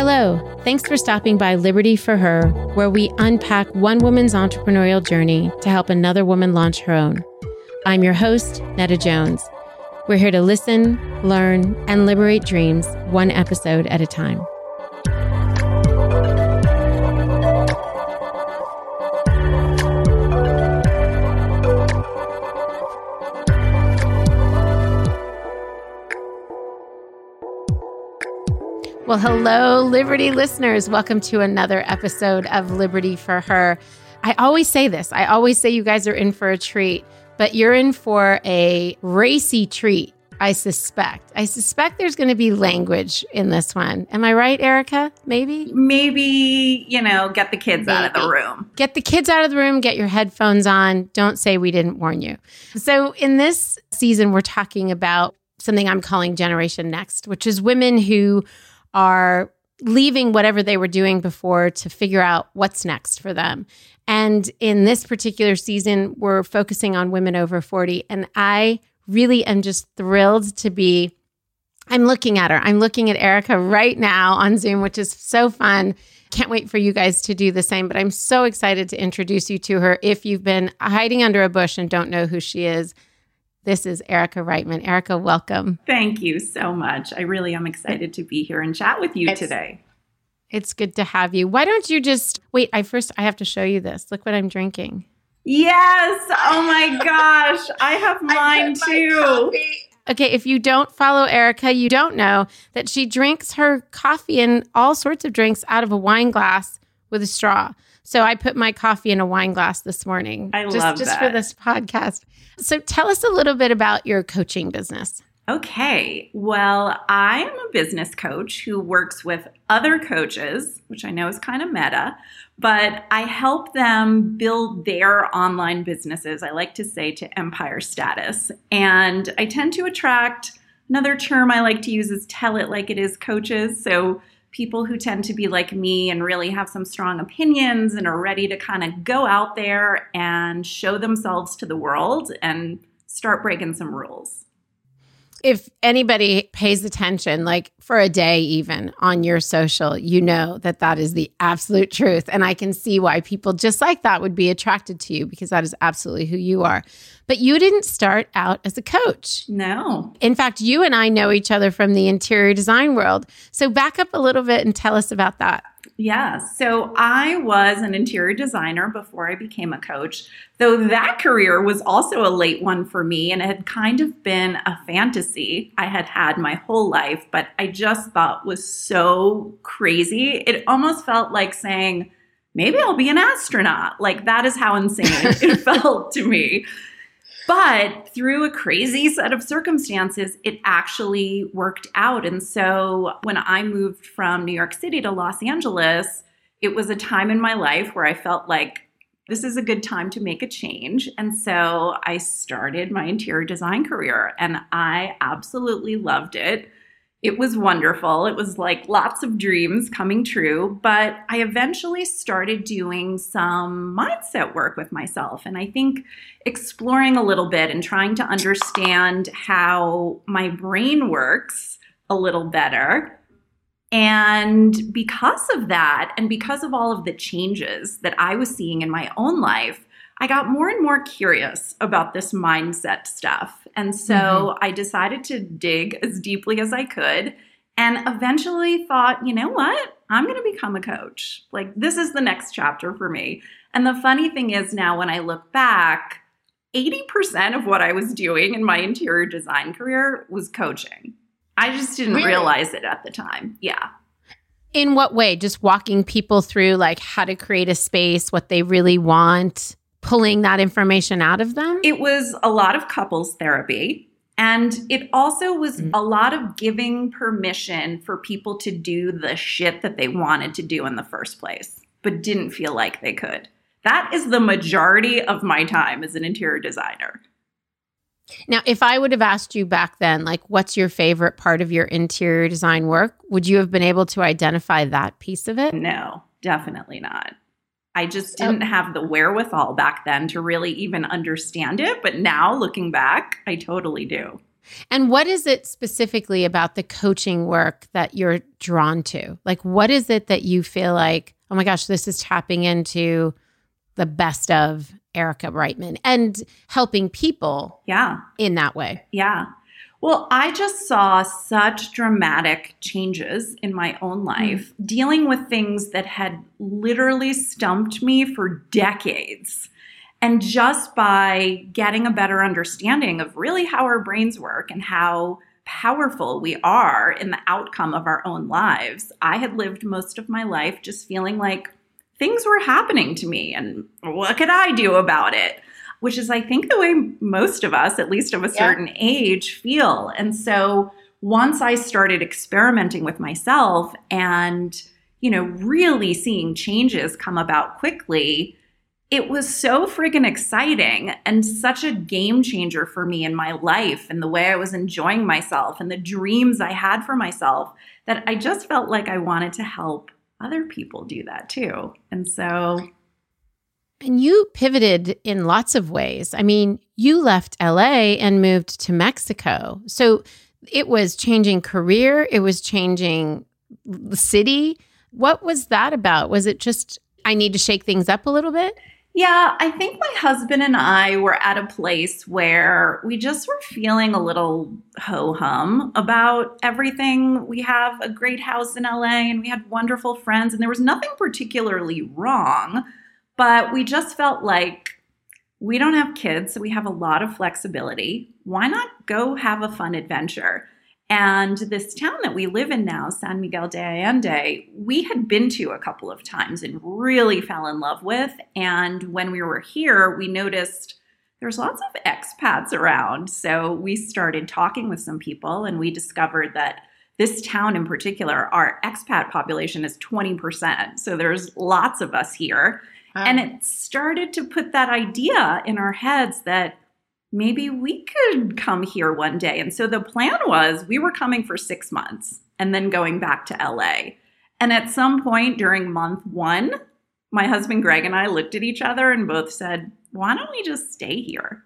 Hello, thanks for stopping by Liberty for Her, where we unpack one woman's entrepreneurial journey to help another woman launch her own. I'm your host, Nada Jones. We're here to listen, learn, and liberate dreams one episode at a time. Well, hello, Liberty listeners. Welcome to another episode of Liberty for Her. I always say this, I always say you guys are in for a treat, but you're in for a racy treat, I suspect. I suspect there's going to be language in this one. Am I right, Erica? Maybe? Maybe, you know, get the kids out of the room. Get the kids out of the room, get your headphones on. Don't say we didn't warn you. So, in this season, we're talking about something I'm calling Generation Next, which is women who are leaving whatever they were doing before to figure out what's next for them. And in this particular season, we're focusing on women over 40. And I really am just thrilled to be. I'm looking at her. I'm looking at Erica right now on Zoom, which is so fun. Can't wait for you guys to do the same. But I'm so excited to introduce you to her. If you've been hiding under a bush and don't know who she is, this is Erica Reitman. Erica, welcome. Thank you so much. I really am excited to be here and chat with you It's- today. It's good to have you. Why don't you just wait? I first I have to show you this. Look what I'm drinking. Yes. Oh my gosh. I have mine too. Okay, if you don't follow Erica, you don't know that she drinks her coffee and all sorts of drinks out of a wine glass with a straw. So I put my coffee in a wine glass this morning. I just, love just that. for this podcast. So tell us a little bit about your coaching business. Okay. Well, I'm a business coach who works with other coaches, which I know is kind of meta, but I help them build their online businesses. I like to say to empire status. And I tend to attract another term I like to use is tell it like it is coaches. So people who tend to be like me and really have some strong opinions and are ready to kind of go out there and show themselves to the world and start breaking some rules. If anybody pays attention, like for a day, even on your social, you know that that is the absolute truth. And I can see why people just like that would be attracted to you because that is absolutely who you are. But you didn't start out as a coach. No. In fact, you and I know each other from the interior design world. So back up a little bit and tell us about that. Yeah. So I was an interior designer before I became a coach, though that career was also a late one for me and it had kind of been a fantasy I had had my whole life, but I just thought was so crazy. It almost felt like saying, maybe I'll be an astronaut. Like that is how insane it felt to me. But through a crazy set of circumstances, it actually worked out. And so when I moved from New York City to Los Angeles, it was a time in my life where I felt like this is a good time to make a change. And so I started my interior design career and I absolutely loved it. It was wonderful. It was like lots of dreams coming true. But I eventually started doing some mindset work with myself. And I think exploring a little bit and trying to understand how my brain works a little better. And because of that, and because of all of the changes that I was seeing in my own life, I got more and more curious about this mindset stuff. And so mm-hmm. I decided to dig as deeply as I could and eventually thought, you know what? I'm going to become a coach. Like, this is the next chapter for me. And the funny thing is, now when I look back, 80% of what I was doing in my interior design career was coaching. I just didn't really? realize it at the time. Yeah. In what way? Just walking people through like how to create a space, what they really want, pulling that information out of them? It was a lot of couples therapy. And it also was mm-hmm. a lot of giving permission for people to do the shit that they wanted to do in the first place, but didn't feel like they could. That is the majority of my time as an interior designer. Now, if I would have asked you back then, like, what's your favorite part of your interior design work, would you have been able to identify that piece of it? No, definitely not. I just oh. didn't have the wherewithal back then to really even understand it. But now looking back, I totally do. And what is it specifically about the coaching work that you're drawn to? Like, what is it that you feel like, oh my gosh, this is tapping into the best of Erica Reitman and helping people yeah. in that way? Yeah. Well, I just saw such dramatic changes in my own hmm. life, mm. dealing with things that had literally stumped me for decades. And just by getting a better understanding of really how our brains work and how powerful we are in the outcome of our own lives, I had lived most of my life just feeling like things were happening to me and what could I do about it? Which is, I think, the way most of us, at least of a certain yeah. age, feel. And so once I started experimenting with myself and, you know, really seeing changes come about quickly, it was so friggin' exciting and such a game changer for me in my life and the way I was enjoying myself and the dreams I had for myself that I just felt like I wanted to help other people do that too. And so and you pivoted in lots of ways. I mean, you left LA and moved to Mexico. So it was changing career, it was changing city. What was that about? Was it just, I need to shake things up a little bit? Yeah, I think my husband and I were at a place where we just were feeling a little ho hum about everything. We have a great house in LA and we had wonderful friends, and there was nothing particularly wrong. But we just felt like we don't have kids, so we have a lot of flexibility. Why not go have a fun adventure? And this town that we live in now, San Miguel de Allende, we had been to a couple of times and really fell in love with. And when we were here, we noticed there's lots of expats around. So we started talking with some people and we discovered that this town in particular, our expat population is 20%. So there's lots of us here. And it started to put that idea in our heads that maybe we could come here one day. And so the plan was we were coming for six months and then going back to LA. And at some point during month one, my husband Greg and I looked at each other and both said, why don't we just stay here?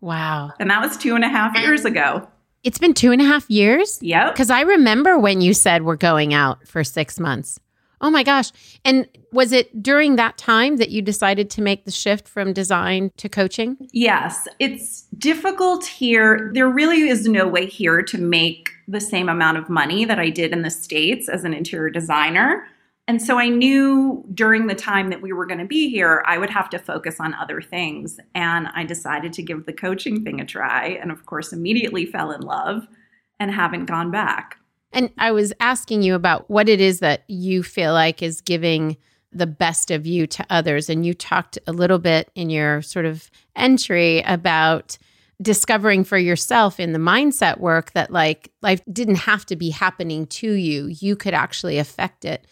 Wow. And that was two and a half years ago. It's been two and a half years? Yep. Because I remember when you said we're going out for six months. Oh my gosh. And was it during that time that you decided to make the shift from design to coaching? Yes. It's difficult here. There really is no way here to make the same amount of money that I did in the States as an interior designer. And so I knew during the time that we were going to be here, I would have to focus on other things. And I decided to give the coaching thing a try. And of course, immediately fell in love and haven't gone back. And I was asking you about what it is that you feel like is giving the best of you to others. And you talked a little bit in your sort of entry about discovering for yourself in the mindset work that like life didn't have to be happening to you, you could actually affect it.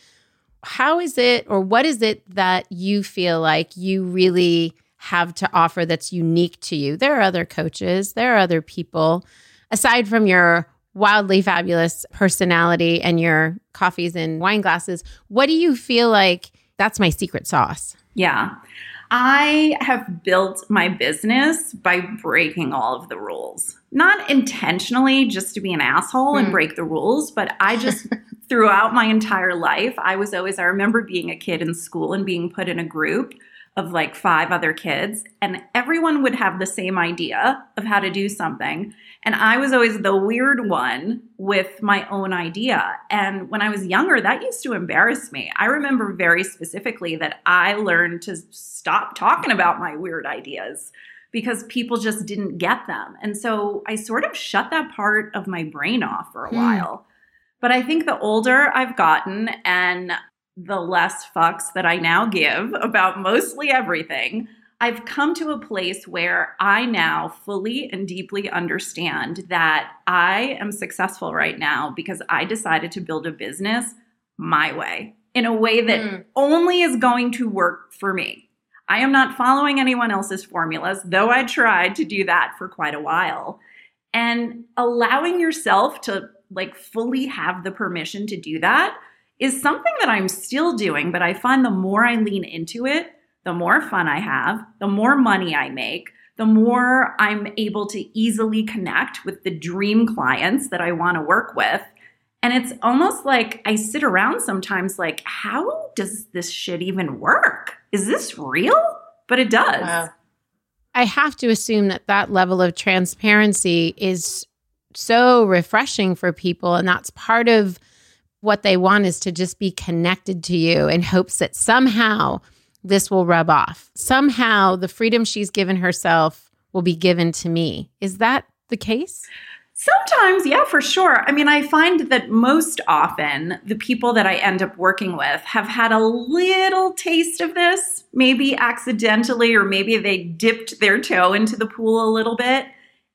How is it, or what is it that you feel like you really have to offer that's unique to you? There are other coaches, there are other people, aside from your wildly fabulous personality and your coffees and wine glasses. What do you feel like that's my secret sauce? Yeah. I have built my business by breaking all of the rules. Not intentionally just to be an asshole mm. and hmm. break the rules, but I just, throughout my entire life, I was always, I remember being a kid in school and being put in a group of like five other kids, and everyone would have the same idea of how to do something. And I was always the weird one with my own idea. And when I was younger, that used to embarrass me. I remember very specifically that I learned to stop talking about my weird ideas because people just didn't get them. And so I sort of shut that part of my brain off for a hmm. while. But I think the older I've gotten and the less fucks that I now give about mostly everything, I've come to a place where I now fully and deeply understand that I am successful right now because I decided to build a business my way in a way that mm. only is going to work for me. I am not following anyone else's formulas, though I tried to do that for quite a while. And allowing yourself to like fully have the permission to do that is something that I'm still doing, but I find the more I lean into it, the more fun I have, the more money I make, the more I'm able to easily connect with the dream clients that I want to work with. And it's almost like I sit around sometimes like, how does this shit even work? Is this real? But it does. Wow. I have to assume that that level of transparency is so refreshing for people. And that's part of what they want is to just be connected to you in hopes that somehow this will rub off. Somehow the freedom she's given herself will be given to me. Is that the case? Sometimes, yeah, for sure. I mean, I find that most often the people that I end up working with have had a little taste of this, maybe accidentally, or maybe they dipped their toe into the pool a little bit.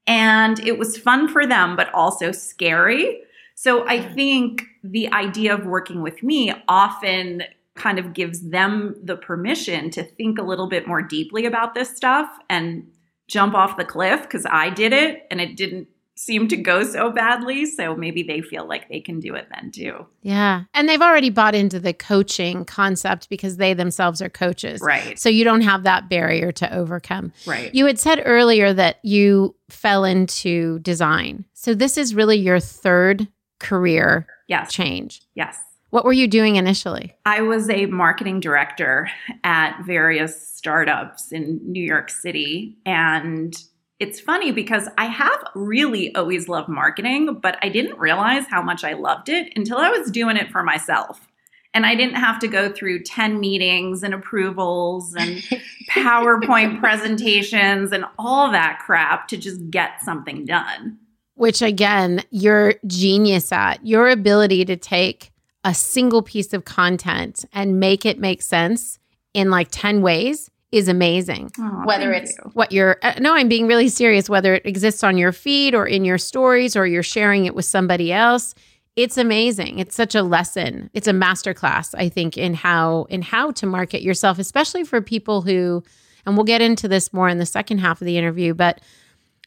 And it was fun for them, but also scary. So I think the idea of working with me often kind of gives them the permission to think a little bit more deeply about this stuff and jump off the cliff because I did it and it didn't seem to go so badly. So maybe they feel like they can do it then too. Yeah. And they've already bought into the coaching concept because they themselves are coaches. Right. So you don't have that barrier to overcome. Right. You had said earlier that you fell into design. So this is really your third career yes. change. Yes. What were you doing initially? I was a marketing director at various startups in New York City. And it's funny because I have really always loved marketing, but I didn't realize how much I loved it until I was doing it for myself. And I didn't have to go through 10 meetings and approvals and PowerPoint presentations and all that crap to just get something done. Which, again, you're genius at your ability to take a single piece of content and make it make sense in like 10 ways is amazing. Oh, whether it's you. what you're, uh, no, I'm being really serious, whether it exists on your feed or in your stories or you're sharing it with somebody else. It's amazing. It's such a lesson. It's a masterclass, I think, in how in how to market yourself, especially for people who, and we'll get into this more in the second half of the interview, but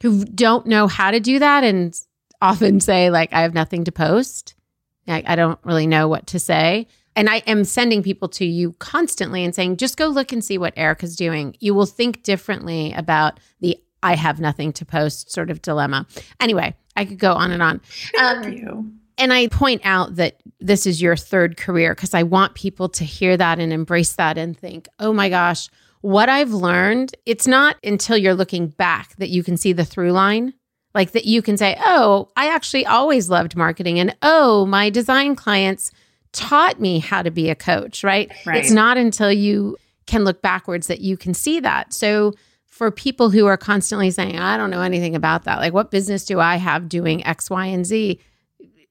who don't know how to do that and often say like, I have nothing to post. I, I don't really know what to say. And I am sending people to you constantly and saying, just go look and see what Erica's doing. You will think differently about the I have nothing to post sort of dilemma. Anyway, I could go on and on. Um, and I point out that this is your third career because I want people to hear that and embrace that and think, oh my gosh, what I've learned, it's not until you're looking back that you can see the through line like that you can say, oh, I actually always loved marketing. And oh, my design clients taught me how to be a coach, right? right? It's not until you can look backwards that you can see that. So for people who are constantly saying, I don't know anything about that, like what business do I have doing X, Y, and Z?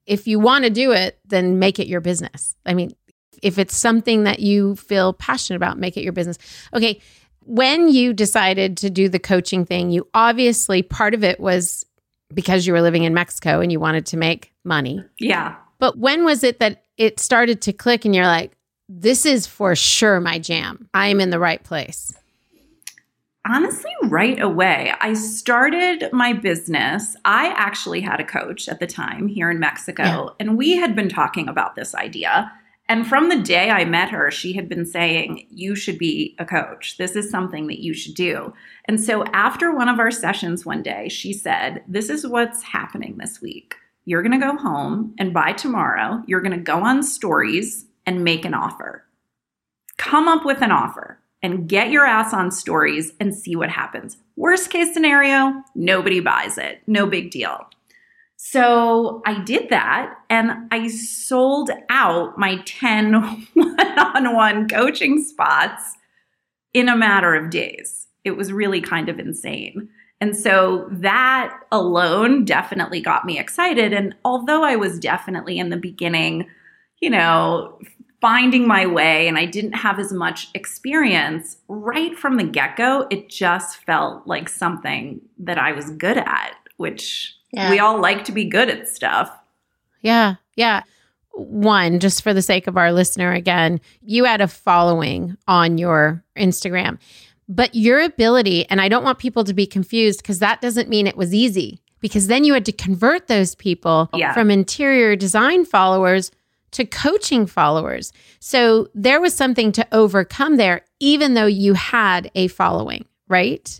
If you want to do it, then make it your business. I mean, If it's something that you feel passionate about, make it your business. Okay. When you decided to do the coaching thing, you obviously part of it was because you were living in Mexico and you wanted to make money. Yeah. But when was it that it started to click and you're like, this is for sure my jam? I am in the right place. Honestly, right away. I started my business. I actually had a coach at the time here in Mexico, yeah. and we had been talking about this idea. And from the day I met her, she had been saying, You should be a coach. This is something that you should do. And so after one of our sessions one day, she said, This is what's happening this week. You're going to go home, and by tomorrow, you're going to go on stories and make an offer. Come up with an offer and get your ass on stories and see what happens. Worst case scenario, nobody buys it. No big deal. So I did that and I sold out my 10 one on one coaching spots in a matter of days. It was really kind of insane. And so that alone definitely got me excited. And although I was definitely in the beginning, you know, finding my way and I didn't have as much experience right from the get go, it just felt like something that I was good at, which yeah. we all like to be good at stuff. Yeah. Yeah. One, just for the sake of our listener again, you had a following on your Instagram, but your ability, and I don't want people to be confused because that doesn't mean it was easy because then you had to convert those people yeah. from interior design followers to coaching followers. So there was something to overcome there, even though you had a following, right?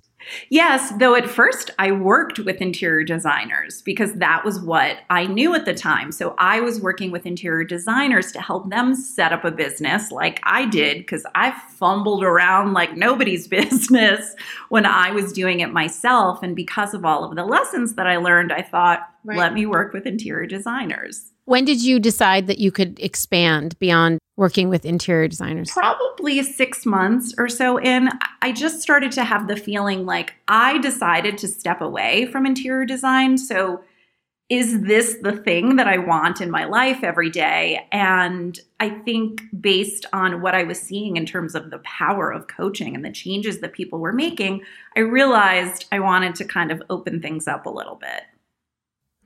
Yes, though at first I worked with interior designers because that was what I knew at the time. So I was working with interior designers to help them set up a business like I did because I fumbled around like nobody's business when I was doing it myself. And because of all of the lessons that I learned, I thought, right. let me work with interior designers. When did you decide that you could expand beyond working with interior designers? Probably six months or so in. I just started to have the feeling like I decided to step away from interior design. So, is this the thing that I want in my life every day? And I think based on what I was seeing in terms of the power of coaching and the changes that people were making, I realized I wanted to kind of open things up a little bit.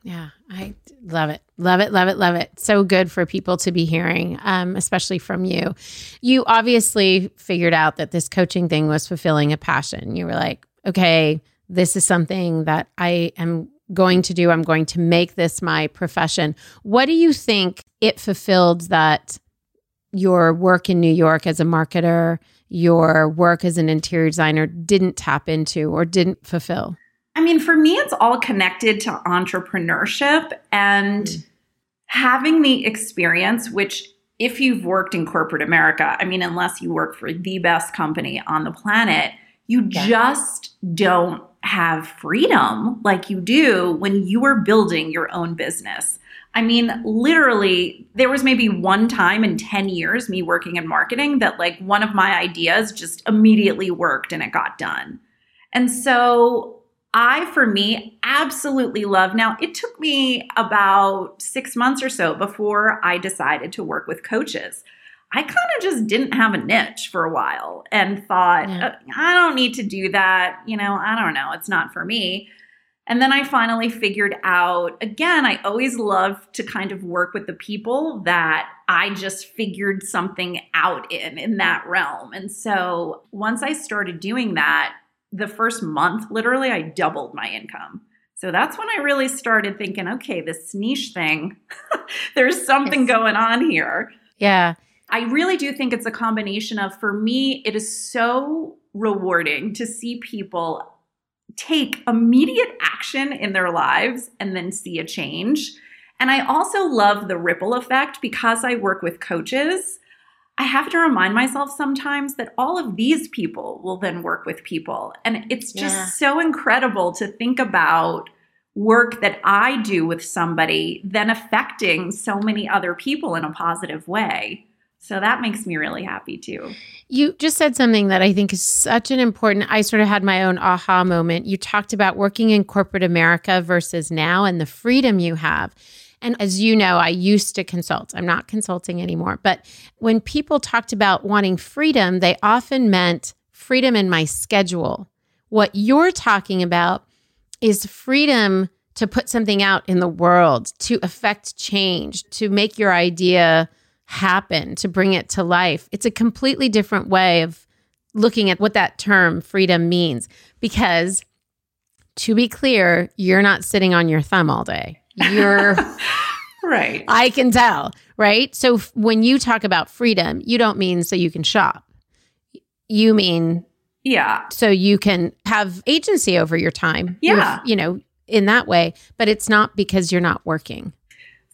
Yeah, I love it. Love it, love it, love it. So good for people to be hearing, um, especially from you. You obviously figured out that this coaching thing was fulfilling a passion. You were like, okay, this is something that I am going to do. I'm going to make this my profession. What do you think it fulfilled that your work in New York as a marketer, your work as an interior designer didn't tap into or didn't fulfill? I mean, for me, it's all connected to entrepreneurship and mm. having the experience, which, if you've worked in corporate America, I mean, unless you work for the best company on the planet, you yeah. just don't have freedom like you do when you are building your own business. I mean, literally, there was maybe one time in 10 years, me working in marketing, that like one of my ideas just immediately worked and it got done. And so I, for me, absolutely love. Now, it took me about six months or so before I decided to work with coaches. I kind of just didn't have a niche for a while and thought, yeah. Uh, I don't need to do that. You know, I don't know. It's not for me. And then I finally figured out again, I always love to kind of work with the people that I just figured something out in, in that realm. And so once I started doing that, the first month, literally, I doubled my income. So that's when I really started thinking, okay, this niche thing, there's something yes. going on here. Yeah. I really do think it's a combination of, for me, it is so rewarding to see people take immediate action in their lives and then see a change. And I also love the ripple effect because I work with coaches. I have to remind myself sometimes that all of these people will then work with people. And it's just yeah. so incredible to think about work that I do with somebody then affecting so many other people in a positive way. So that makes me really happy too. You just said something that I think is such an important. I sort of had my own aha moment. You talked about working in corporate America versus now and the freedom you have. And as you know, I used to consult. I'm not consulting anymore. But when people talked about wanting freedom, they often meant freedom in my schedule. What you're talking about is freedom to put something out in the world, to affect change, to make your idea happen, to bring it to life. It's a completely different way of looking at what that term freedom means because to be clear, you're not sitting on your thumb all day. You're right. I can tell, right? So f- when you talk about freedom, you don't mean so you can shop. You mean Yeah. so you can have agency over your time. You're- Yeah. You know, in that way, but it's not because you're not working.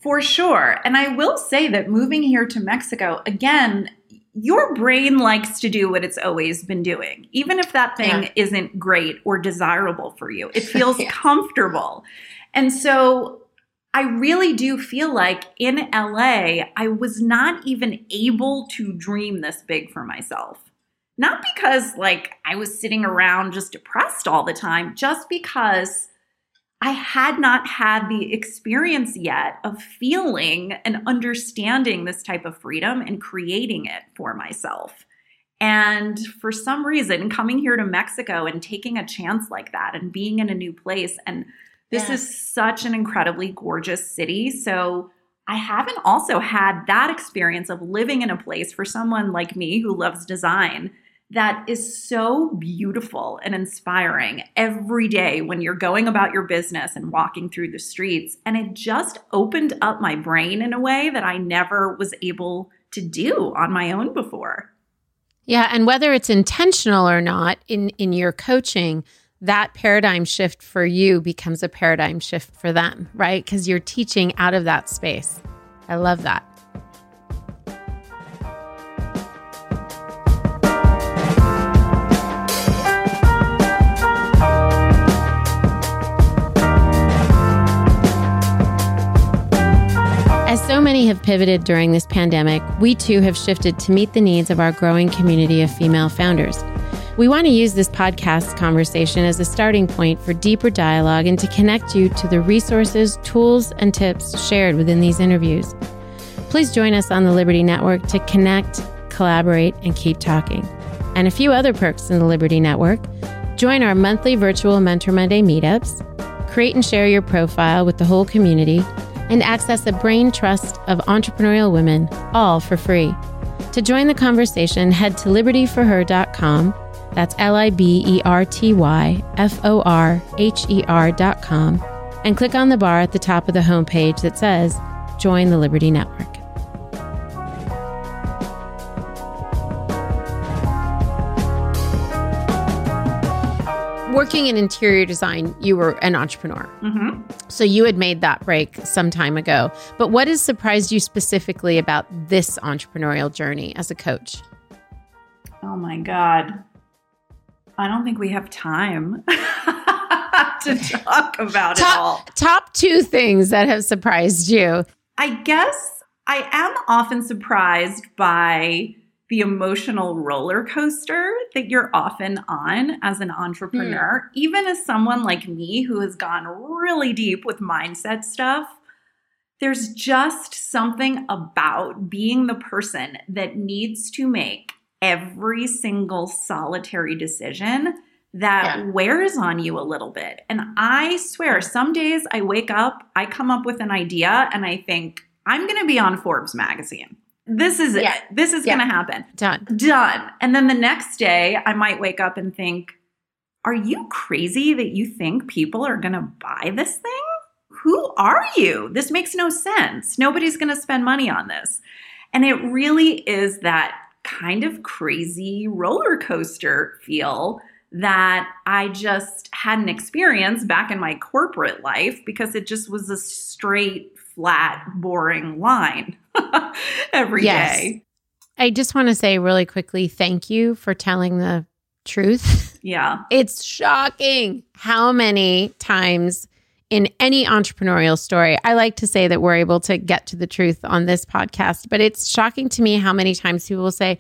For sure. And I will say that moving here to Mexico, again, your brain likes to do what it's always been doing, even if that thing Yeah. isn't great or desirable for you. It feels Yeah. comfortable. And so I really do feel like in LA, I was not even able to dream this big for myself. Not because like I was sitting around just depressed all the time, just because I had not had the experience yet of feeling and understanding this type of freedom and creating it for myself. And for some reason, coming here to Mexico and taking a chance like that and being in a new place, and this Yeah. is such an incredibly gorgeous city. So I haven't also had that experience of living in a place for someone like me who loves design that is so beautiful and inspiring every day when you're going about your business and walking through the streets. And it just opened up my brain in a way that I never was able to do on my own before. Yeah, and whether it's intentional or not in in your coaching, that paradigm shift for you becomes a paradigm shift for them, right? Cuz you're teaching out of that space. I love that. As so many have pivoted during this pandemic, we too have shifted to meet the needs of our growing community of female founders. We want to use this podcast conversation as a starting point for deeper dialogue and to connect you to the resources, tools, and tips shared within these interviews. Please join us on the Liberty Network to connect, collaborate, and keep talking. And a few other perks in the Liberty Network join our monthly virtual Mentor Monday meetups, create and share your profile with the whole community, and access a brain trust of entrepreneurial women, all for free. To join the conversation, head to libertyforher.com. That's L I B E R T Y F O R H E R.com. And click on the bar at the top of the homepage that says Join the Liberty Network. Working in interior design, you were an entrepreneur. Mm-hmm. So you had made that break some time ago. But what has surprised you specifically about this entrepreneurial journey as a coach? Oh my God. I don't think we have time to talk about it all. Top, top two things that have surprised you. I guess I am often surprised by the emotional roller coaster that you're often on as an entrepreneur, hmm. even as someone like me who has gone really deep with mindset stuff. There's just something about being the person that needs to make every single solitary decision that Yeah. wears on you a little bit. And I swear, some days I wake up, I come up with an idea, and I think, I'm going to be on Forbes magazine. This is Yeah. it. This is Yeah. going to happen. Done. Done. And then the next day, I might wake up and think, Are you crazy that you think people are going to buy this thing? Who are you? This makes no sense. Nobody's going to spend money on this. And it really is that kind of crazy roller coaster feel that I just hadn't experienced back in my corporate life because it just was a straight, flat, boring line every day. Yes. I just want to say really quickly thank you for telling the truth. Yeah. It's shocking how many times in any entrepreneurial story, I like to say that we're able to get to the truth on this podcast, but it's shocking to me how many times people will say,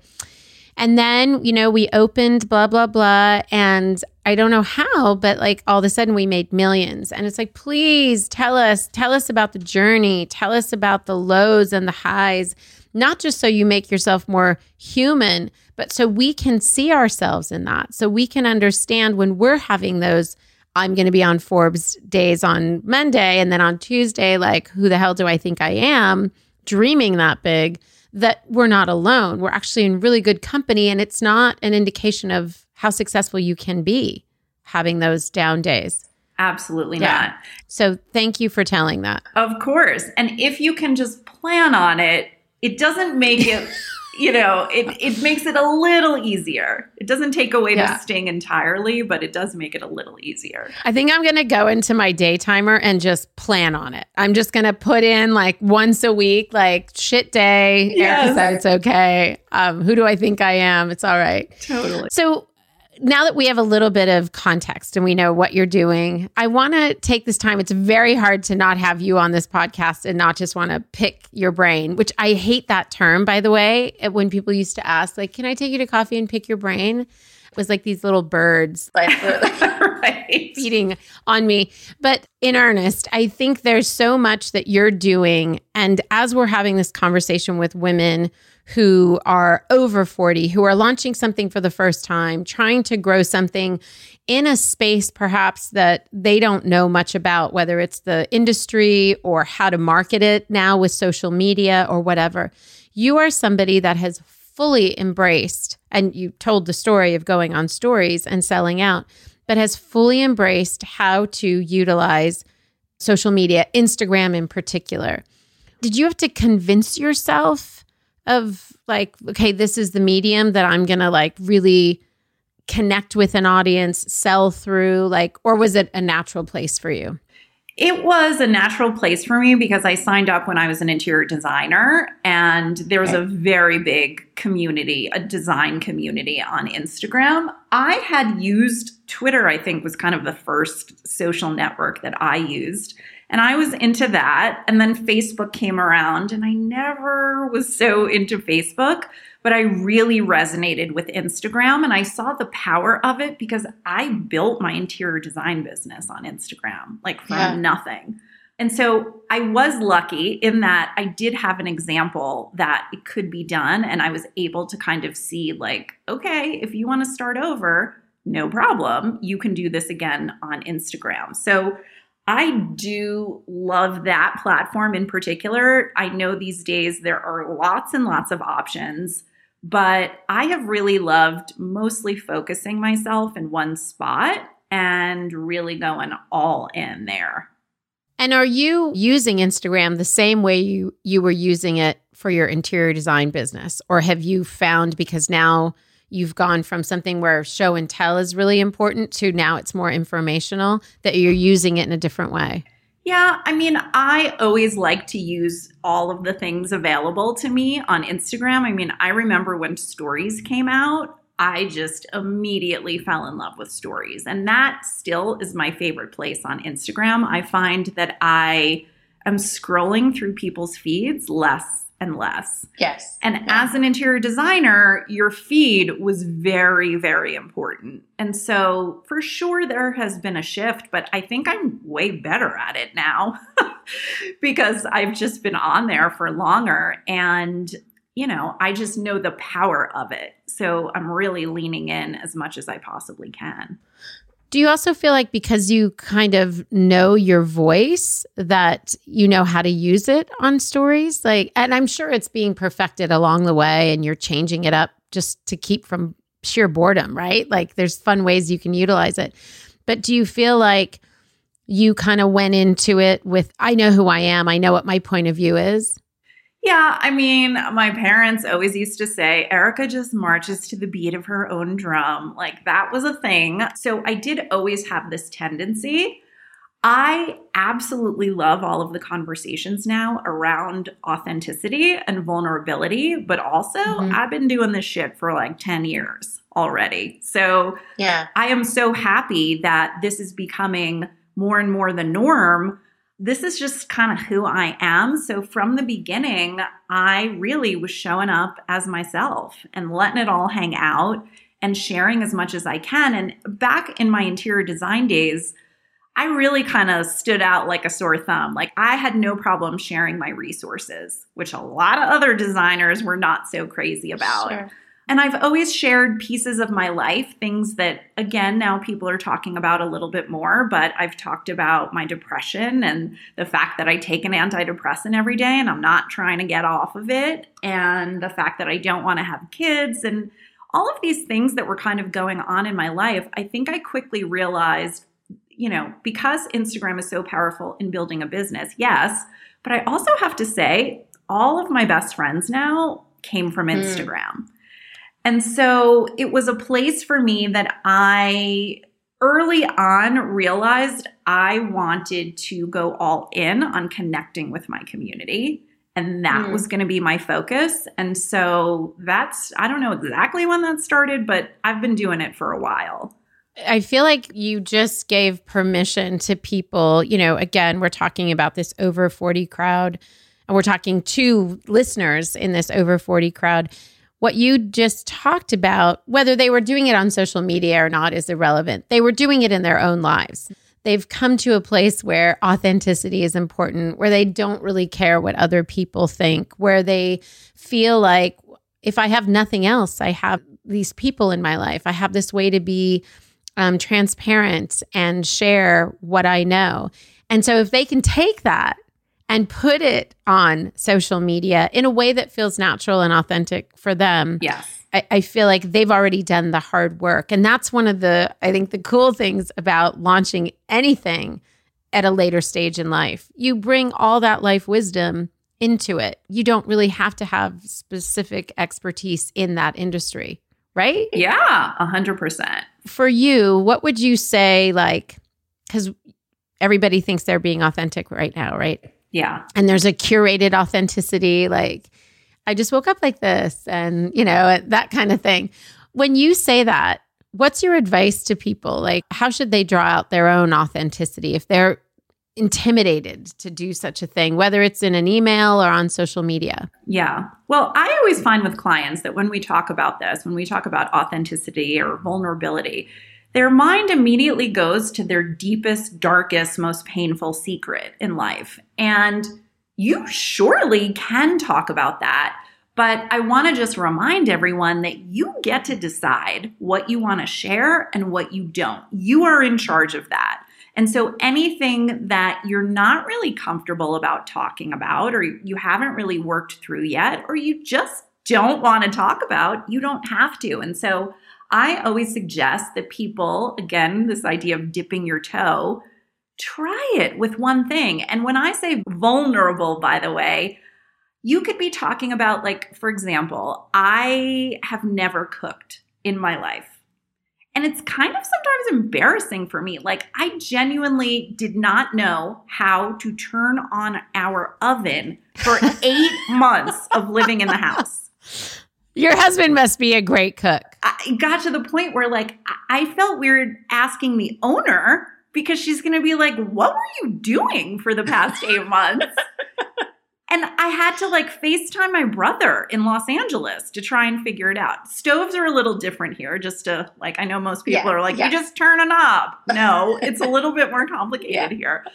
And then, you know, we opened blah, blah, blah. And I don't know how, but like all of a sudden we made millions. And it's like, please tell us, tell us about the journey, tell us about the lows and the highs, not just so you make yourself more human, but so we can see ourselves in that. So we can understand when we're having those. I'm going to be on Forbes days on Monday. And then on Tuesday, like, who the hell do I think I am? Dreaming that big that we're not alone. We're actually in really good company. And it's not an indication of how successful you can be having those down days. Absolutely yeah. not. So thank you for telling that. Of course. And if you can just plan on it, it doesn't make it you know, it, it makes it a little easier. It doesn't take away yeah. the sting entirely, but it does make it a little easier. I think I'm going to go into my day timer and just plan on it. I'm just going to put in like once a week, like shit day. Yes. Erica said it's okay. Um, who do I think I am? It's all right. Totally. So now that we have a little bit of context and we know what you're doing, I want to take this time. It's very hard to not have you on this podcast and not just want to pick your brain, which I hate that term, by the way. When people used to ask, like, can I take you to coffee and pick your brain? It was like these little birds like right. feeding on me. But in earnest, I think there's so much that you're doing. And as we're having this conversation with women who are over 40, who are launching something for the first time, trying to grow something in a space perhaps that they don't know much about, whether it's the industry or how to market it now with social media or whatever. You are somebody that has fully embraced, and you told the story of going on stories and selling out, but has fully embraced how to utilize social media, Instagram in particular. Did you have to convince yourself of like, okay, this is the medium that I'm going to like really connect with an audience, sell through? Like, or was it a natural place for you? It was a natural place for me because I signed up when I was an interior designer, and there was a very big community, a design community on Instagram. I had used Twitter, I think, was kind of the first social network that I used. And I was into that. And then Facebook came around, and I never was so into Facebook, but I really resonated with Instagram. And I saw the power of it because I built my interior design business on Instagram, like from yeah. nothing. And so I was lucky in that I did have an example that it could be done. And I was able to kind of see, like, okay, if you want to start over, no problem. You can do this again on Instagram. So I do love that platform in particular. I know these days there are lots and lots of options, but I have really loved mostly focusing myself in one spot and really going all in there. And are you using Instagram the same way you you were using it for your interior design business or have you found because now you've gone from something where show and tell is really important to now it's more informational that you're using it in a different way? Yeah, I mean, I always like to use all of the things available to me on Instagram. I mean, I remember when stories came out, I just immediately fell in love with stories. And that still is my favorite place on Instagram. I find that I am scrolling through people's feeds less and less. Yes. And yeah. as an interior designer, your feed was very, very important. And so for sure there has been a shift, but I think I'm way better at it now because I've just been on there for longer and you know, I just know the power of it. So I'm really leaning in as much as I possibly can. Do you also feel like because you kind of know your voice that you know how to use it on stories? Like, and I'm sure it's being perfected along the way and you're changing it up just to keep from sheer boredom, right? Like, there's fun ways you can utilize it. But do you feel like you kind of went into it with, I know who I am, I know what my point of view is? Yeah, I mean, my parents always used to say, Erica just marches to the beat of her own drum. Like that was a thing. So I did always have this tendency. I absolutely love all of the conversations now around authenticity and vulnerability, but also mm-hmm. I've been doing this shit for like 10 years already. So yeah. I am so happy that this is becoming more and more the norm this is just kind of who I am. So from the beginning, I really was showing up as myself and letting it all hang out and sharing as much as I can. And back in my interior design days, I really kind of stood out like a sore thumb. Like I had no problem sharing my resources, which a lot of other designers were not so crazy about. Sure. And I've always shared pieces of my life, things that, again, now people are talking about a little bit more, but I've talked about my depression and the fact that I take an antidepressant every day and I'm not trying to get off of it, and the fact that I don't want to have kids, and all of these things that were kind of going on in my life. I think I quickly realized, you know, because Instagram is so powerful in building a business, yes, but I also have to say, all of my best friends now came from hmm. Instagram. Mm. And so it was a place for me that I early on realized I wanted to go all in on connecting with my community. And that mm. was going to be my focus. And so that's, I don't know exactly when that started, but I've been doing it for a while. I feel like you just gave permission to people. You know, again, we're talking about this over 40 crowd, and we're talking to listeners in this over 40 crowd what you just talked about, whether they were doing it on social media or not, is irrelevant. They were doing it in their own lives. They've come to a place where authenticity is important, where they don't really care what other people think, where they feel like if I have nothing else, I have these people in my life. I have this way to be um, transparent and share what I know. And so if they can take that and put it on social media in a way that feels natural and authentic for them. Yes. I, I, feel like they've already done the hard work. And that's one of the, I think, the cool things about launching anything at a later stage in life. You bring all that life wisdom into it. You don't really have to have specific expertise in that industry, right? Yeah, 100%. For you, what would you say, like, because everybody thinks they're being authentic right now, right? Yeah. And there's a curated authenticity, like, I just woke up like this, and, you know, that kind of thing. When you say that, what's your advice to people? Like, how should they draw out their own authenticity if they're intimidated to do such a thing, whether it's in an email or on social media? Yeah. Well, I always find with clients that when we talk about this, when we talk about authenticity or vulnerability, their mind immediately goes to their deepest, darkest, most painful secret in life. And you surely can talk about that. But I want to just remind everyone that you get to decide what you want to share and what you don't. You are in charge of that. And so anything that you're not really comfortable about talking about, or you haven't really worked through yet, or you just don't want to talk about, you don't have to. And so I always suggest that people, again, this idea of dipping your toe, try it with one thing. And when I say vulnerable, by the way, you could be talking about, like, for example, I have never cooked in my life. And it's kind of sometimes embarrassing for me. Like, I genuinely did not know how to turn on our oven for eight months of living in the house. Your husband must be a great cook. I got to the point where like I felt weird asking the owner because she's going to be like, "What were you doing for the past 8 months?" and I had to like FaceTime my brother in Los Angeles to try and figure it out. Stoves are a little different here, just to like, I know most people yeah, are like, yeah. you just turn a knob. No, it's a little bit more complicated yeah. here.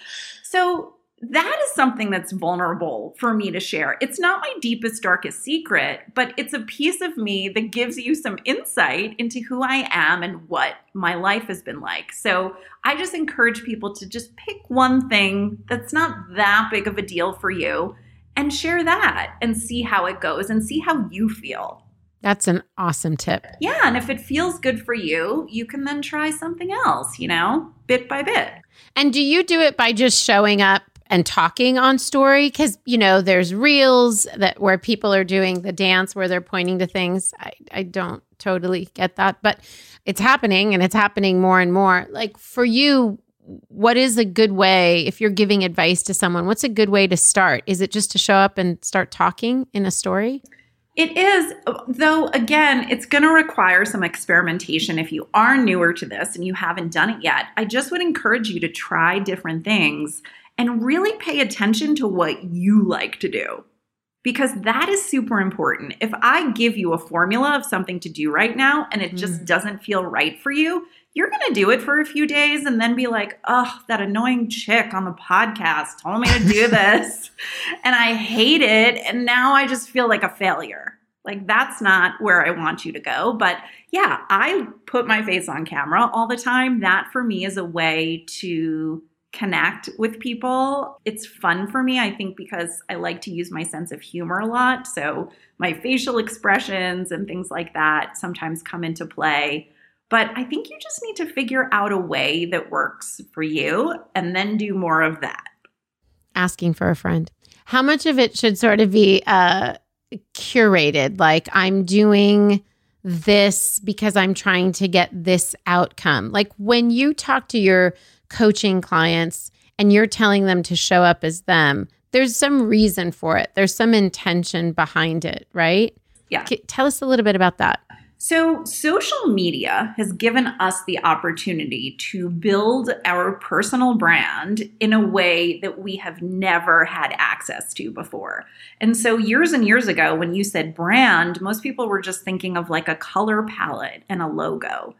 So that is something that's vulnerable for me to share. It's not my deepest, darkest secret, but it's a piece of me that gives you some insight into who I am and what my life has been like. So I just encourage people to just pick one thing that's not that big of a deal for you and share that and see how it goes and see how you feel. That's an awesome tip. Yeah. And if it feels good for you, you can then try something else, you know, bit by bit. And do you do it by just showing up and talking on story because you know there's reels that where people are doing the dance where they're pointing to things. I, I don't totally get that but it's happening and it's happening more and more. Like for you what is a good way if you're giving advice to someone what's a good way to start? Is it just to show up and start talking in a story? It is, though, again, it's going to require some experimentation if you are newer to this and you haven't done it yet. I just would encourage you to try different things and really pay attention to what you like to do because that is super important. If I give you a formula of something to do right now and it just mm. doesn't feel right for you, you're going to do it for a few days and then be like, oh, that annoying chick on the podcast told me to do this and I hate it. And now I just feel like a failure. Like, that's not where I want you to go. But yeah, I put my face on camera all the time. That for me is a way to connect with people. It's fun for me, I think, because I like to use my sense of humor a lot. So my facial expressions and things like that sometimes come into play. But I think you just need to figure out a way that works for you and then do more of that. Asking for a friend. How much of it should sort of be uh, curated? Like, I'm doing this because I'm trying to get this outcome. Like, when you talk to your coaching clients and you're telling them to show up as them, there's some reason for it. There's some intention behind it, right? Yeah. Tell us a little bit about that. So, social media has given us the opportunity to build our personal brand in a way that we have never had access to before. And so, years and years ago, when you said brand, most people were just thinking of like a color palette and a logo.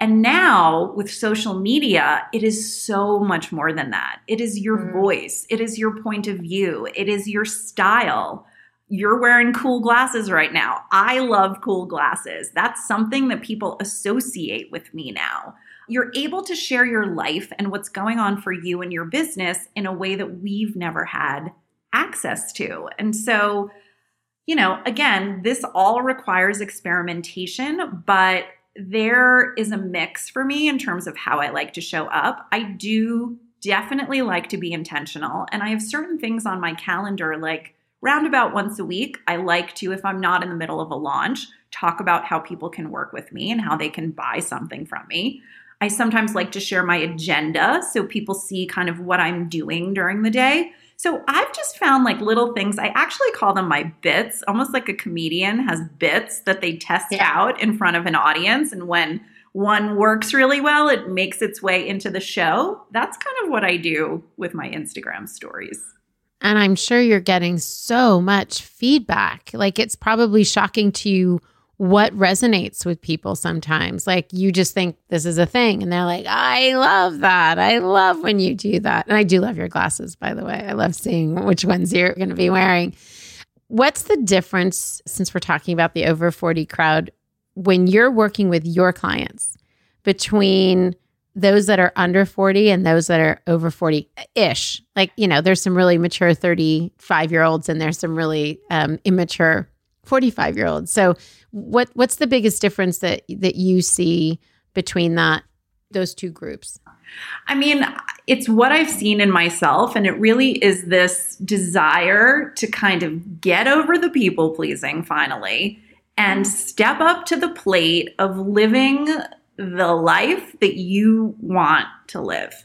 And now with social media, it is so much more than that. It is your mm. voice, it is your point of view, it is your style. You're wearing cool glasses right now. I love cool glasses. That's something that people associate with me now. You're able to share your life and what's going on for you and your business in a way that we've never had access to. And so, you know, again, this all requires experimentation, but there is a mix for me in terms of how I like to show up. I do definitely like to be intentional, and I have certain things on my calendar like roundabout once a week. I like to, if I'm not in the middle of a launch, talk about how people can work with me and how they can buy something from me. I sometimes like to share my agenda so people see kind of what I'm doing during the day. So I've just found like little things. I actually call them my bits, almost like a comedian has bits that they test yeah. out in front of an audience. And when one works really well, it makes its way into the show. That's kind of what I do with my Instagram stories. And I'm sure you're getting so much feedback. Like it's probably shocking to you what resonates with people sometimes. Like you just think this is a thing, and they're like, I love that. I love when you do that. And I do love your glasses, by the way. I love seeing which ones you're going to be wearing. What's the difference, since we're talking about the over 40 crowd, when you're working with your clients between those that are under 40 and those that are over 40 ish? Like, you know, there's some really mature 35 year olds and there's some really um, immature 45 year olds. So what what's the biggest difference that that you see between that those two groups? I mean, it's what I've seen in myself and it really is this desire to kind of get over the people pleasing finally and step up to the plate of living the life that you want to live.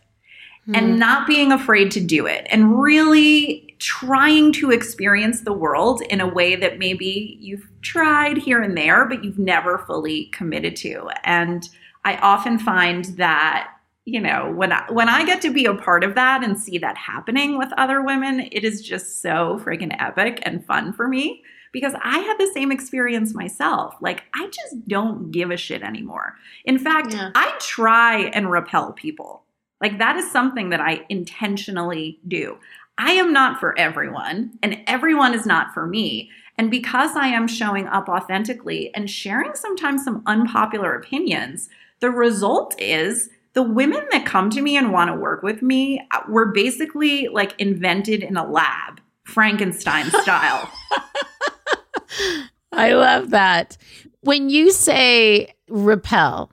Mm-hmm. And not being afraid to do it and really trying to experience the world in a way that maybe you've tried here and there, but you've never fully committed to. And I often find that you know when I, when I get to be a part of that and see that happening with other women, it is just so freaking epic and fun for me because I had the same experience myself. Like I just don't give a shit anymore. In fact, yeah. I try and repel people. Like that is something that I intentionally do. I am not for everyone, and everyone is not for me. And because I am showing up authentically and sharing sometimes some unpopular opinions, the result is the women that come to me and want to work with me uh, were basically like invented in a lab, Frankenstein style. I love that. When you say repel,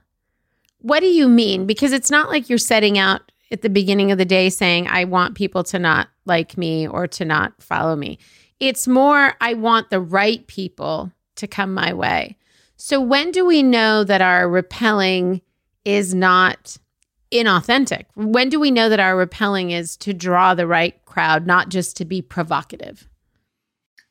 what do you mean? Because it's not like you're setting out at the beginning of the day saying, I want people to not like me or to not follow me. It's more, I want the right people to come my way. So, when do we know that our repelling is not inauthentic? When do we know that our repelling is to draw the right crowd, not just to be provocative?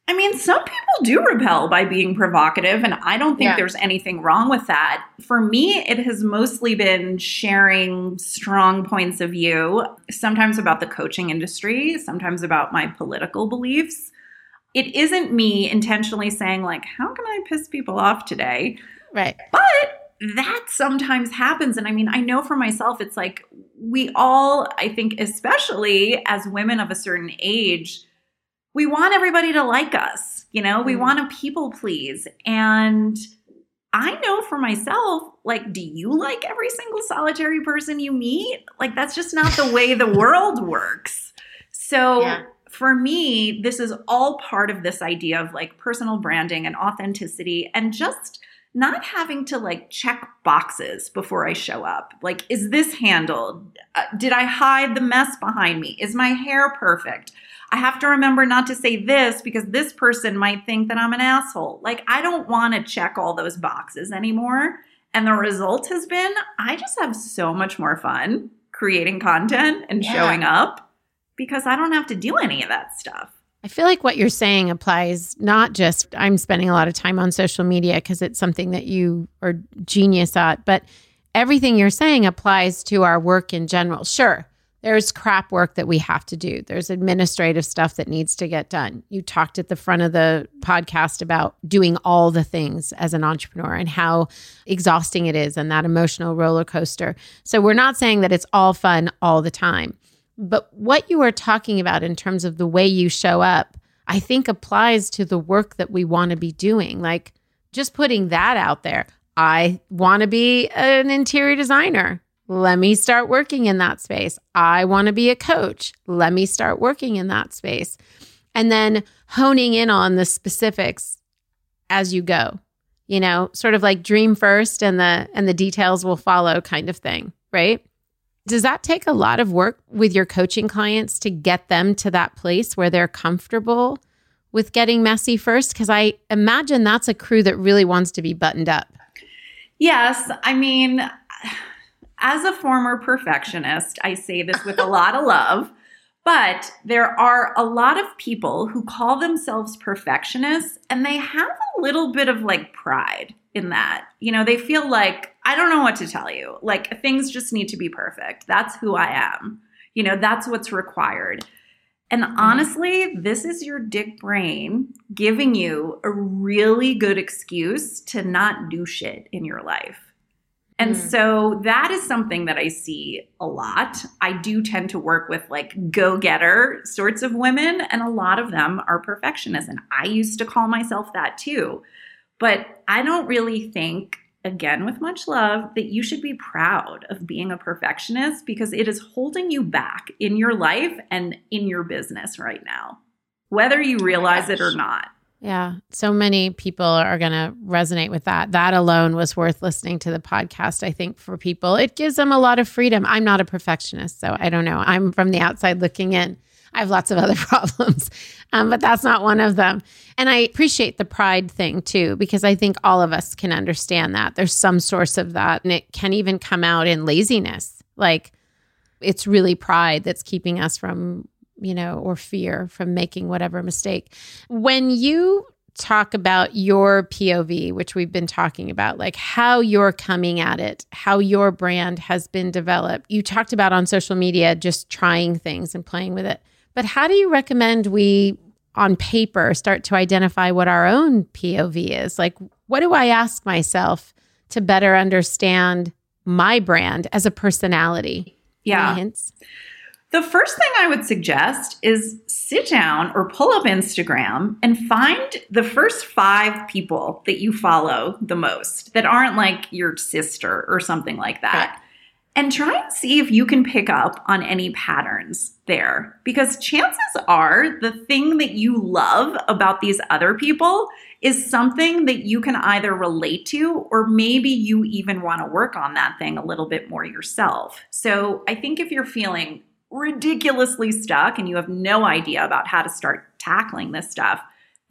I mean, some people do repel by being provocative, and I don't think Yeah. there's anything wrong with that. For me, it has mostly been sharing strong points of view, sometimes about the coaching industry, sometimes about my political beliefs. It isn't me intentionally saying, like, how can I piss people off today? Right. But that sometimes happens. And I mean, I know for myself, it's like we all, I think, especially as women of a certain age, we want everybody to like us. You know, we Mhm. want to people please. And I know for myself, like, do you like every single solitary person you meet? Like, that's just not the way the world works. So, Yeah. For me, this is all part of this idea of like personal branding and authenticity and just not having to like check boxes before I show up. Like, is this handled? Uh, did I hide the mess behind me? Is my hair perfect? I have to remember not to say this because this person might think that I'm an asshole. Like, I don't want to check all those boxes anymore. And the result has been I just have so much more fun creating content and Yeah. showing up because I don't have to do any of that stuff. I feel like what you're saying applies not just I'm spending a lot of time on social media because it's something that you are genius at, but everything you're saying applies to our work in general. Sure, there's crap work that we have to do. There's administrative stuff that needs to get done. You talked at the front of the podcast about doing all the things as an entrepreneur and how exhausting it is and that emotional roller coaster. So we're not saying that it's all fun all the time. But what you are talking about in terms of the way you show up, I think applies to the work that we want to be doing. Like just putting that out there. I want to be an interior designer. Let me start working in that space. I want to be a coach. Let me start working in that space. And then honing in on the specifics as you go. You know, sort of like dream first and the and the details will follow kind of thing, right? Does that take a lot of work with your coaching clients to get them to that place where they're comfortable with getting messy first? Because I imagine that's a crew that really wants to be buttoned up. Yes, I mean, as a former perfectionist, I say this with a lot of love, but there are a lot of people who call themselves perfectionists and they have a little bit of like pride in that. You know, they feel like, I don't know what to tell you. Like, things just need to be perfect. That's who I am. You know, that's what's required. And honestly, this is your dick brain giving you a really good excuse to not do shit in your life. And Mm. so that is something that I see a lot. I do tend to work with like go getter sorts of women, and a lot of them are perfectionists. And I used to call myself that too. But I don't really think, again, with much love, that you should be proud of being a perfectionist because it is holding you back in your life and in your business right now, whether you oh realize it or not. Yeah. So many people are going to resonate with that. That alone was worth listening to the podcast, I think, for people. It gives them a lot of freedom. I'm not a perfectionist, so I don't know. I'm from the outside looking in. I have lots of other problems, um, but that's not one of them. And I appreciate the pride thing too, because I think all of us can understand that. There's some source of that, and it can even come out in laziness. Like it's really pride that's keeping us from you know, or fear from making whatever mistake. When you talk about your POV, which we've been talking about, like how you're coming at it, how your brand has been developed, you talked about on social media just trying things and playing with it. But how do you recommend we, on paper, start to identify what our own POV is? Like, what do I ask myself to better understand my brand as a personality? Yeah. Any hints? The first thing I would suggest is sit down or pull up Instagram and find the first five people that you follow the most that aren't like your sister or something like that. And try and see if you can pick up on any patterns there. Because chances are the thing that you love about these other people is something that you can either relate to or maybe you even want to work on that thing a little bit more yourself. So I think if you're feeling ridiculously stuck and you have no idea about how to start tackling this stuff,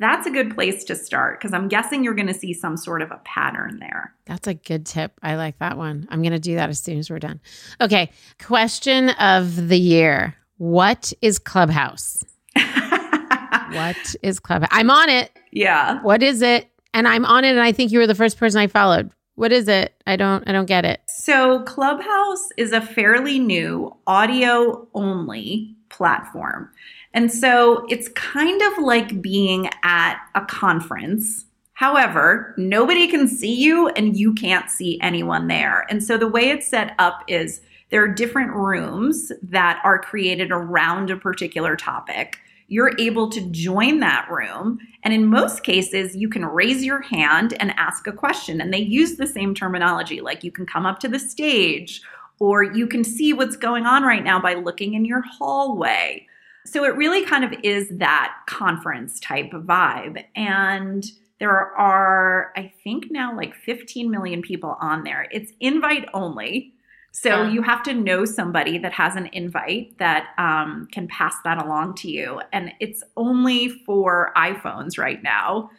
that's a good place to start because I'm guessing you're going to see some sort of a pattern there. That's a good tip. I like that one. I'm going to do that as soon as we're done. Okay. Question of the year What is Clubhouse? what is Clubhouse? I'm on it. Yeah. What is it? And I'm on it and I think you were the first person I followed. What is it? I don't I don't get it. So, Clubhouse is a fairly new audio only platform. And so it's kind of like being at a conference. However, nobody can see you and you can't see anyone there. And so the way it's set up is there are different rooms that are created around a particular topic. You're able to join that room. And in most cases, you can raise your hand and ask a question. And they use the same terminology like you can come up to the stage or you can see what's going on right now by looking in your hallway. So it really kind of is that conference type vibe. And there are, I think now like 15 million people on there. It's invite only. So you have to know somebody that has an invite that um, can pass that along to you. And it's only for iPhones right now.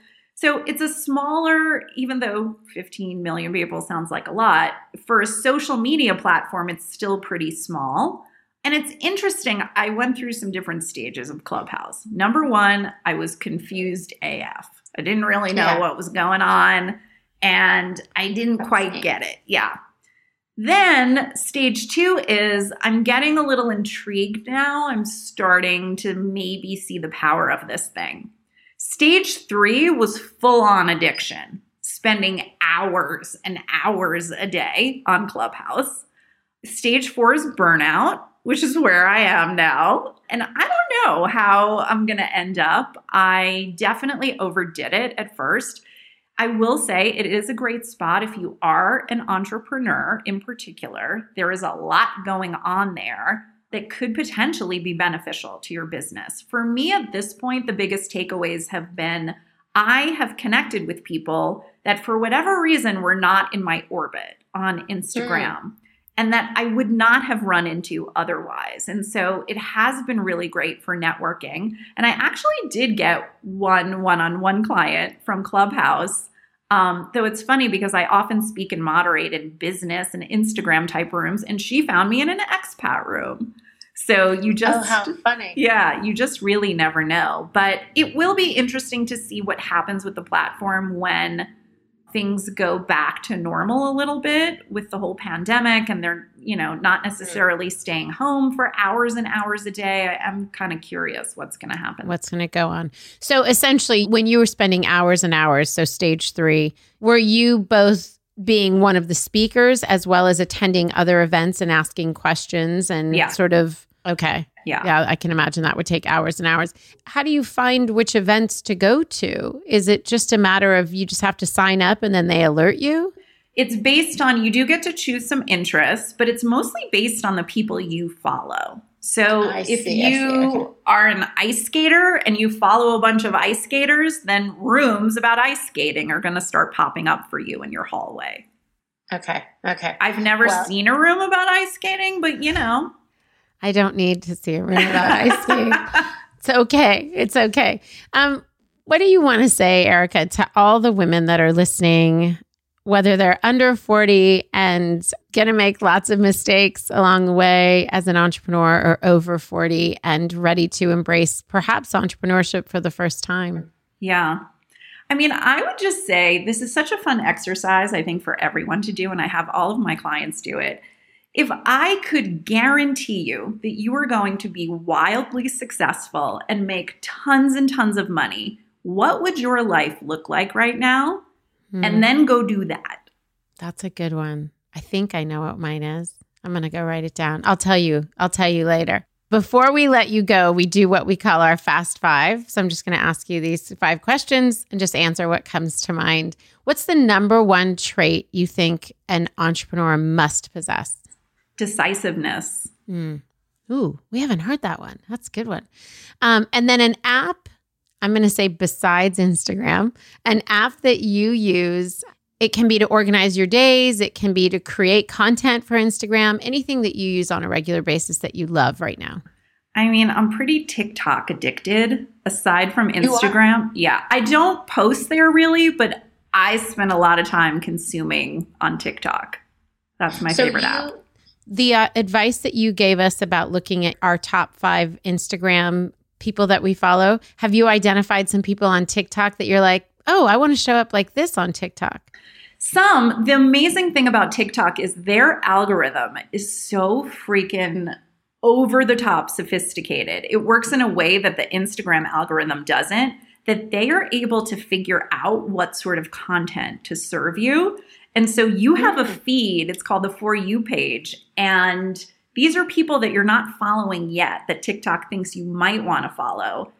So it's a smaller, even though 15 million people sounds like a lot, for a social media platform, it's still pretty small. And it's interesting. I went through some different stages of Clubhouse. Number one, I was confused AF. I didn't really know Yeah. what was going on and I didn't quite get it. Yeah. Then stage two is I'm getting a little intrigued now. I'm starting to maybe see the power of this thing. Stage three was full on addiction, spending hours and hours a day on Clubhouse. Stage four is burnout, which is where I am now. And I don't know how I'm going to end up. I definitely overdid it at first. I will say it is a great spot if you are an entrepreneur in particular. There is a lot going on there that could potentially be beneficial to your business. For me at this point, the biggest takeaways have been I have connected with people that for whatever reason were not in my orbit on Instagram mm. and that I would not have run into otherwise. And so it has been really great for networking. And I actually did get one one on one client from Clubhouse. Um, though it's funny because I often speak and moderate in business and Instagram type rooms, and she found me in an expat room. So you just Oh, funny. yeah, you just really never know. But it will be interesting to see what happens with the platform when things go back to normal a little bit with the whole pandemic and they're, you know, not necessarily staying home for hours and hours a day. I- I'm kind of curious what's going to happen. What's going to go on? So essentially, when you were spending hours and hours, so stage three, were you both being one of the speakers as well as attending other events and asking questions and Yeah. sort of, okay. Yeah. Yeah, I can imagine that would take hours and hours. How do you find which events to go to? Is it just a matter of you just have to sign up and then they alert you? It's based on, you do get to choose some interests, but it's mostly based on the people you follow. So I if see, you are an ice skater and you follow a bunch of ice skaters, then rooms about ice skating are going to start popping up for you in your hallway. Okay. Okay. I've never Well- seen a room about ice skating, but you know. I don't need to see a room about ice skating. It's okay. It's okay. Um, what do you want to say, Erica, to all the women that are listening, whether they're under 40 and going to make lots of mistakes along the way as an entrepreneur or over 40 and ready to embrace perhaps entrepreneurship for the first time? Yeah. I mean, I would just say this is such a fun exercise, I think, for everyone to do. And I have all of my clients do it. If I could guarantee you that you are going to be wildly successful and make tons and tons of money, what would your life look like right now? Hmm, And then go do that. that's a good one. I think I know what mine is. I'm going to go write it down. I'll tell you. I'll tell you later. Before we let you go, we do what we call our fast five. So I'm just going to ask you these five questions and just answer what comes to mind. What's the number one trait you think an entrepreneur must possess? Decisiveness. Hmm. Ooh, we haven't heard that one. That's a good one. Um, and then an app, I'm going to say besides Instagram, an app that you use. It can be to organize your days, it can be to create content for Instagram, anything that you use on a regular basis that you love right now. I mean, I'm pretty TikTok addicted aside from Instagram. Yeah. I don't post there really, but I spend a lot of time consuming on TikTok. That's my favorite app. The uh, advice that you gave us about looking at our top five Instagram people that we follow? Have you identified some people on TikTok that you're like, oh, I want to show up like this on TikTok? Some, the amazing thing about TikTok is their algorithm is so freaking over the top sophisticated. It works in a way that the Instagram algorithm doesn't, that they are able to figure out what sort of content to serve you. And so you have a mm. feed, it's called the For You page. And these are people that you're not following yet that TikTok thinks you might want to follow.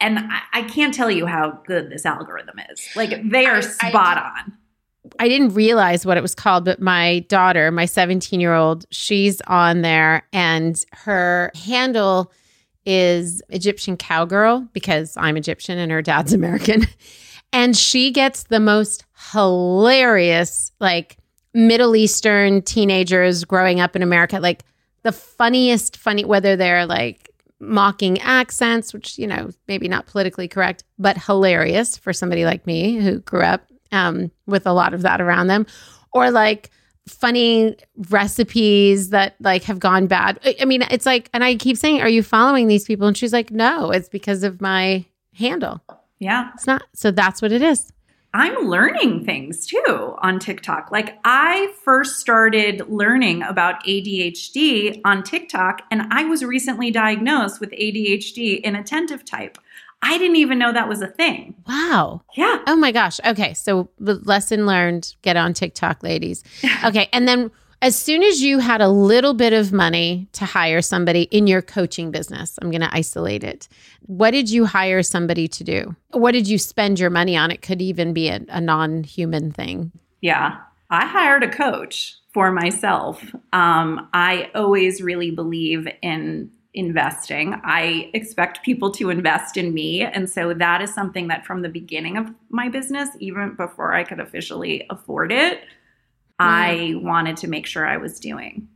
And I, I can't tell you how good this algorithm is. Like they are I- I- spot on. I didn't realize what it was called, but my daughter, my 17 year old, she's on there and her handle is Egyptian cowgirl because I'm Egyptian and her dad's American. And she gets the most hilarious, like Middle Eastern teenagers growing up in America, like the funniest, funny, whether they're like mocking accents, which, you know, maybe not politically correct, but hilarious for somebody like me who grew up um, with a lot of that around them, or like funny recipes that like have gone bad. I- I mean, it's like, and I keep saying, "Are you following these people?" And she's like, "No, it's because of my handle. Yeah. It's not." So that's what it is. I'm learning things too on TikTok. Like I first started learning about ADHD on TikTok and I was recently diagnosed with ADHD inattentive type. I didn't even know that was a thing. Wow. Yeah. Oh my gosh. Okay. So lesson learned get on TikTok, ladies. Okay. And then as soon as you had a little bit of money to hire somebody in your coaching business, I'm going to isolate it. What did you hire somebody to do? What did you spend your money on? It could even be a, a non human thing. Yeah. I hired a coach for myself. Um, I always really believe in investing. I expect people to invest in me. And so that is something that from the beginning of my business, even before I could officially afford it, I wanted to make sure I was doing.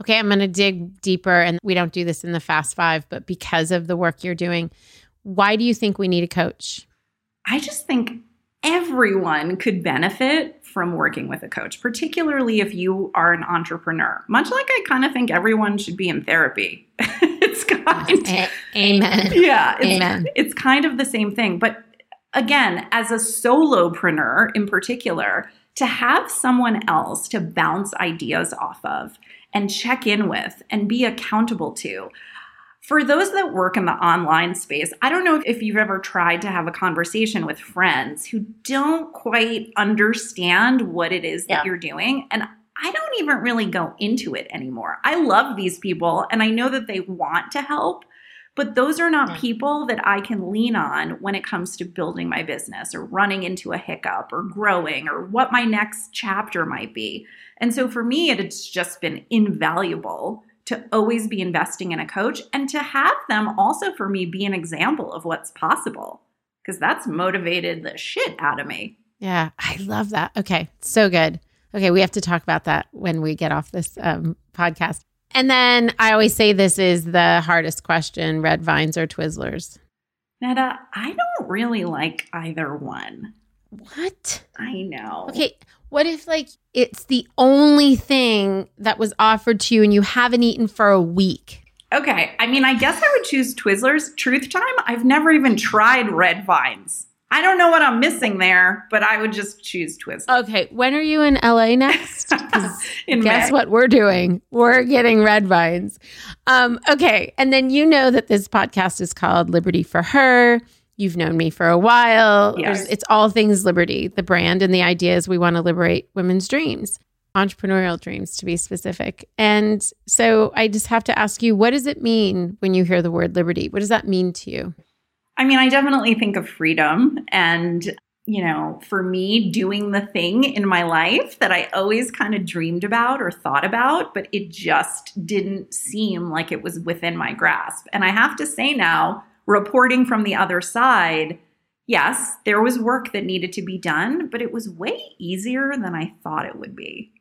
Okay. I'm going to dig deeper. And we don't do this in the Fast Five, but because of the work you're doing, why do you think we need a coach? I just think everyone could benefit from working with a coach, particularly if you are an entrepreneur. Much like I kind of think everyone should be in therapy. it's kind A- Amen. yeah, it's, Amen. it's kind of the same thing. But again, as a solopreneur in particular, to have someone else to bounce ideas off of and check in with and be accountable to. For those that work in the online space, I don't know if you've ever tried to have a conversation with friends who don't quite understand what it is Yeah. that you're doing. And I don't even really go into it anymore. I love these people and I know that they want to help, but those are not people that I can lean on when it comes to building my business or running into a hiccup or growing or what my next chapter might be. And so for me, it's just been invaluable to always be investing in a coach and to have them also for me be an example of what's possible because that's motivated the shit out of me. Yeah, I love that. Okay, so good. Okay, we have to talk about that when we get off this um, podcast. And then I always say this is the hardest question red vines or Twizzlers. Nada, I don't really like either one. What? I know. Okay, what if like it's the only thing that was offered to you and you haven't eaten for a week? Okay. I mean, I guess I would choose Twizzlers. Truth time, I've never even tried red vines. I don't know what I'm missing there, but I would just choose Twizzlers. Okay, when are you in LA next? In Guess May. what we're doing? We're getting red vines. Um, okay. And then you know that this podcast is called Liberty for Her. You've known me for a while. Yes. There's- It's all things liberty, the brand and the idea is we want to liberate women's dreams, entrepreneurial dreams to be specific. And so I just have to ask you, what does it mean when you hear the word liberty? What does that mean to you? I mean, I definitely think of freedom and, you know, for me, doing the thing in my life that I always kind of dreamed about or thought about, but it just didn't seem like it was within my grasp. And I have to say now, reporting from the other side, yes, there was work that needed to be done, but it was way easier than I thought it would be.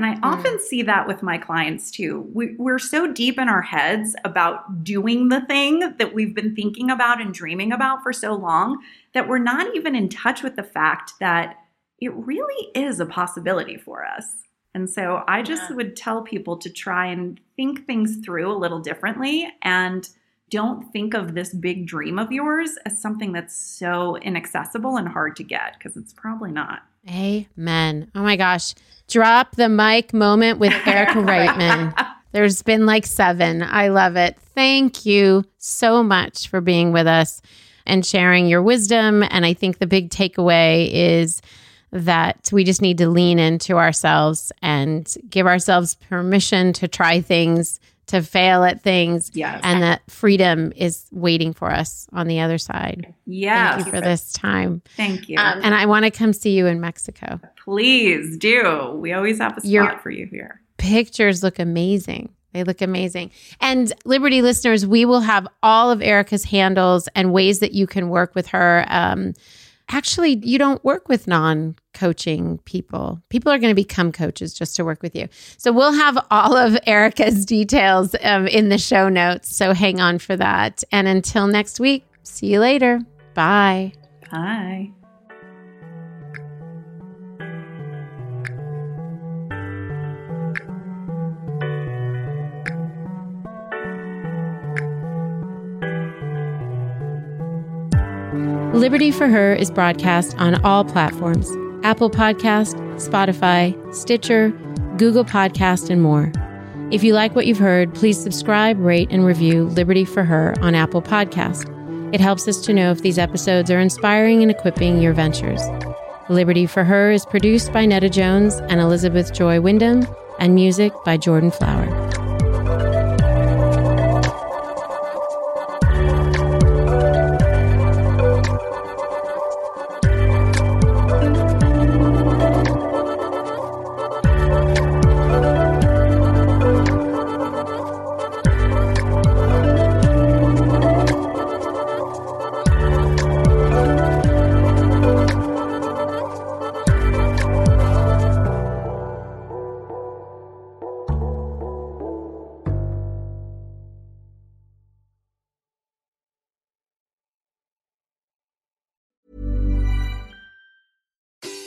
And I hmm. often see that with my clients too. We, we're so deep in our heads about doing the thing that we've been thinking about and dreaming about for so long that we're not even in touch with the fact that it really is a possibility for us. And so I just Yeah. would tell people to try and think things through a little differently and don't think of this big dream of yours as something that's so inaccessible and hard to get because it's probably not. Amen. Oh my gosh. Drop the mic moment with Erica Reitman. There's been like seven. I love it. Thank you so much for being with us and sharing your wisdom. And I think the big takeaway is that we just need to lean into ourselves and give ourselves permission to try things, to fail at things. Yes. And that freedom is waiting for us on the other side. Yes. Thank you for this time. Thank you. Um, and I want to come see you in Mexico. Please do. We always have a spot You're- for you here. pictures look amazing. They look amazing. And Liberty listeners, we will have all of Erica's handles and ways that you can work with her. Um, actually, you don't work with non coaching people. People are going to become coaches just to work with you. So we'll have all of Erica's details um, in the show notes. So hang on for that. And until next week, see you later. Bye. Bye. Liberty for Her is broadcast on all platforms Apple Podcast, Spotify, Stitcher, Google Podcast, and more. If you like what you've heard, please subscribe, rate, and review Liberty for Her on Apple Podcast. It helps us to know if these episodes are inspiring and equipping your ventures. Liberty for Her is produced by Nada Jones and Elizabeth Joy Wyndham, and music by Jordan Flower.